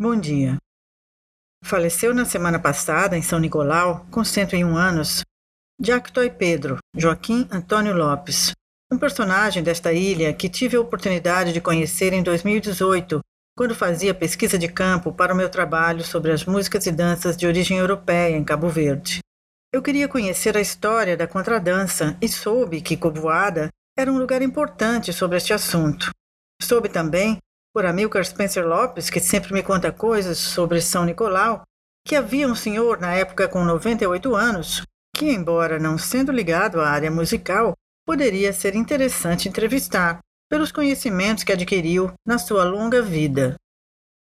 Bom dia. Faleceu na semana passada, em São Nicolau, com 101 anos, Jack Toy Pedro, Joaquim Antônio Lopes, um personagem desta ilha que tive a oportunidade de conhecer em 2018, quando fazia pesquisa de campo para o meu trabalho sobre as músicas e danças de origem europeia em Cabo Verde. Eu queria conhecer a história da contradança e soube que Coboada era um lugar importante sobre este assunto. Soube também por Amilcar Spencer Lopes, que sempre me conta coisas sobre São Nicolau, que havia um senhor na época com 98 anos, que, embora não sendo ligado à área musical, poderia ser interessante entrevistar, pelos conhecimentos que adquiriu na sua longa vida.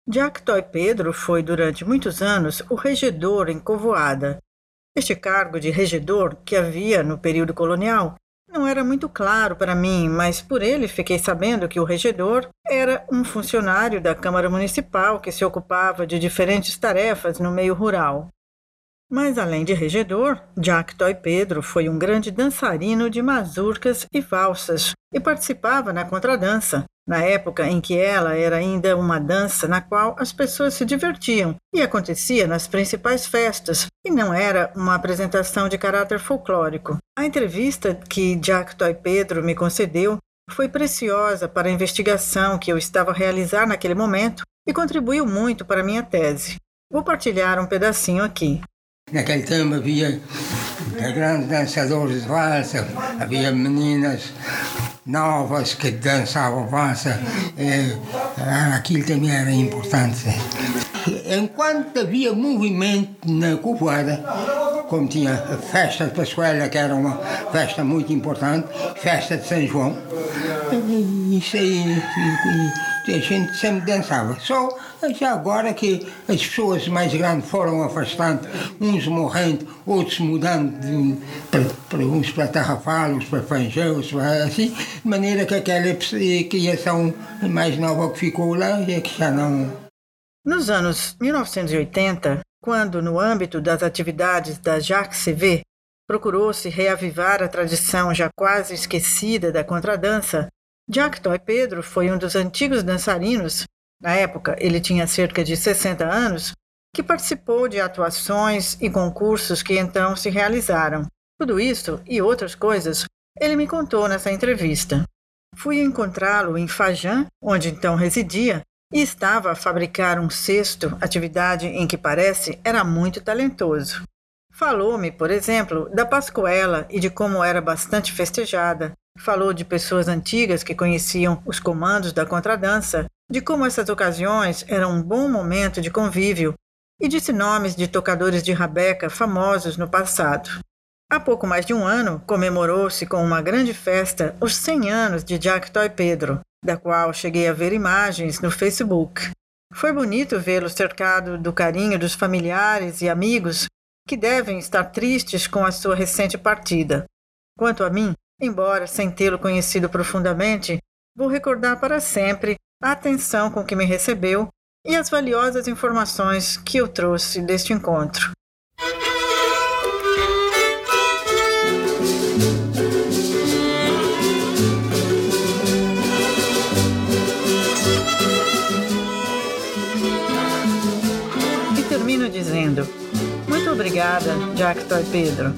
Jack Toy Pedro foi durante muitos anos o regedor em Covoada. Este cargo de regedor, que havia no período colonial, não era muito claro para mim, mas por ele fiquei sabendo que o regedor era um funcionário da Câmara Municipal que se ocupava de diferentes tarefas no meio rural. Mas além de regedor, Jack Toy Pedro foi um grande dançarino de mazurcas e valsas e participava na contradança, na época em que ela era ainda uma dança na qual as pessoas se divertiam e acontecia nas principais festas, e não era uma apresentação de caráter folclórico. A entrevista que Jack Toy Pedro me concedeu foi preciosa para a investigação que eu estava a realizar naquele momento e contribuiu muito para a minha tese. Vou partilhar um pedacinho aqui. Naquele tempo havia grandes dançadores de valsa, havia meninas novas que dançavam valsa. É, aquilo também era importante. Enquanto havia movimento na Covoada, como tinha a festa de Pascoela, que era uma festa muito importante, festa de São João, isso aí a gente sempre dançava. Só já agora que as pessoas mais grandes foram afastando, uns morrendo, outros mudando de, para, para, uns para Tarrafal, para Fangeus, assim, de maneira que aquela criação mais nova que ficou lá é que já não. Nos anos 1980, quando, no âmbito das atividades da JAC-CV, procurou-se reavivar a tradição já quase esquecida da contradança, Jack Toy Pedro foi um dos antigos dançarinos, na época ele tinha cerca de 60 anos, que participou de atuações e concursos que então se realizaram. Tudo isso e outras coisas ele me contou nessa entrevista. Fui encontrá-lo em Fajan, onde então residia, e estava a fabricar um cesto, atividade em que parece era muito talentoso. Falou-me, por exemplo, da Pascoela e de como era bastante festejada, Falou de pessoas antigas que conheciam os comandos da contradança, de como essas ocasiões eram um bom momento de convívio e disse nomes de tocadores de rabeca famosos no passado. Há pouco mais de um ano, comemorou-se com uma grande festa os 100 anos de Jack Toy Pedro, da qual cheguei a ver imagens no Facebook. Foi bonito vê-lo cercado do carinho dos familiares e amigos que devem estar tristes com a sua recente partida. Quanto a mim, Embora sem tê-lo conhecido profundamente, vou recordar para sempre a atenção com que me recebeu e as valiosas informações que eu trouxe deste encontro. E termino dizendo: Muito obrigada, Jack Toy Pedro.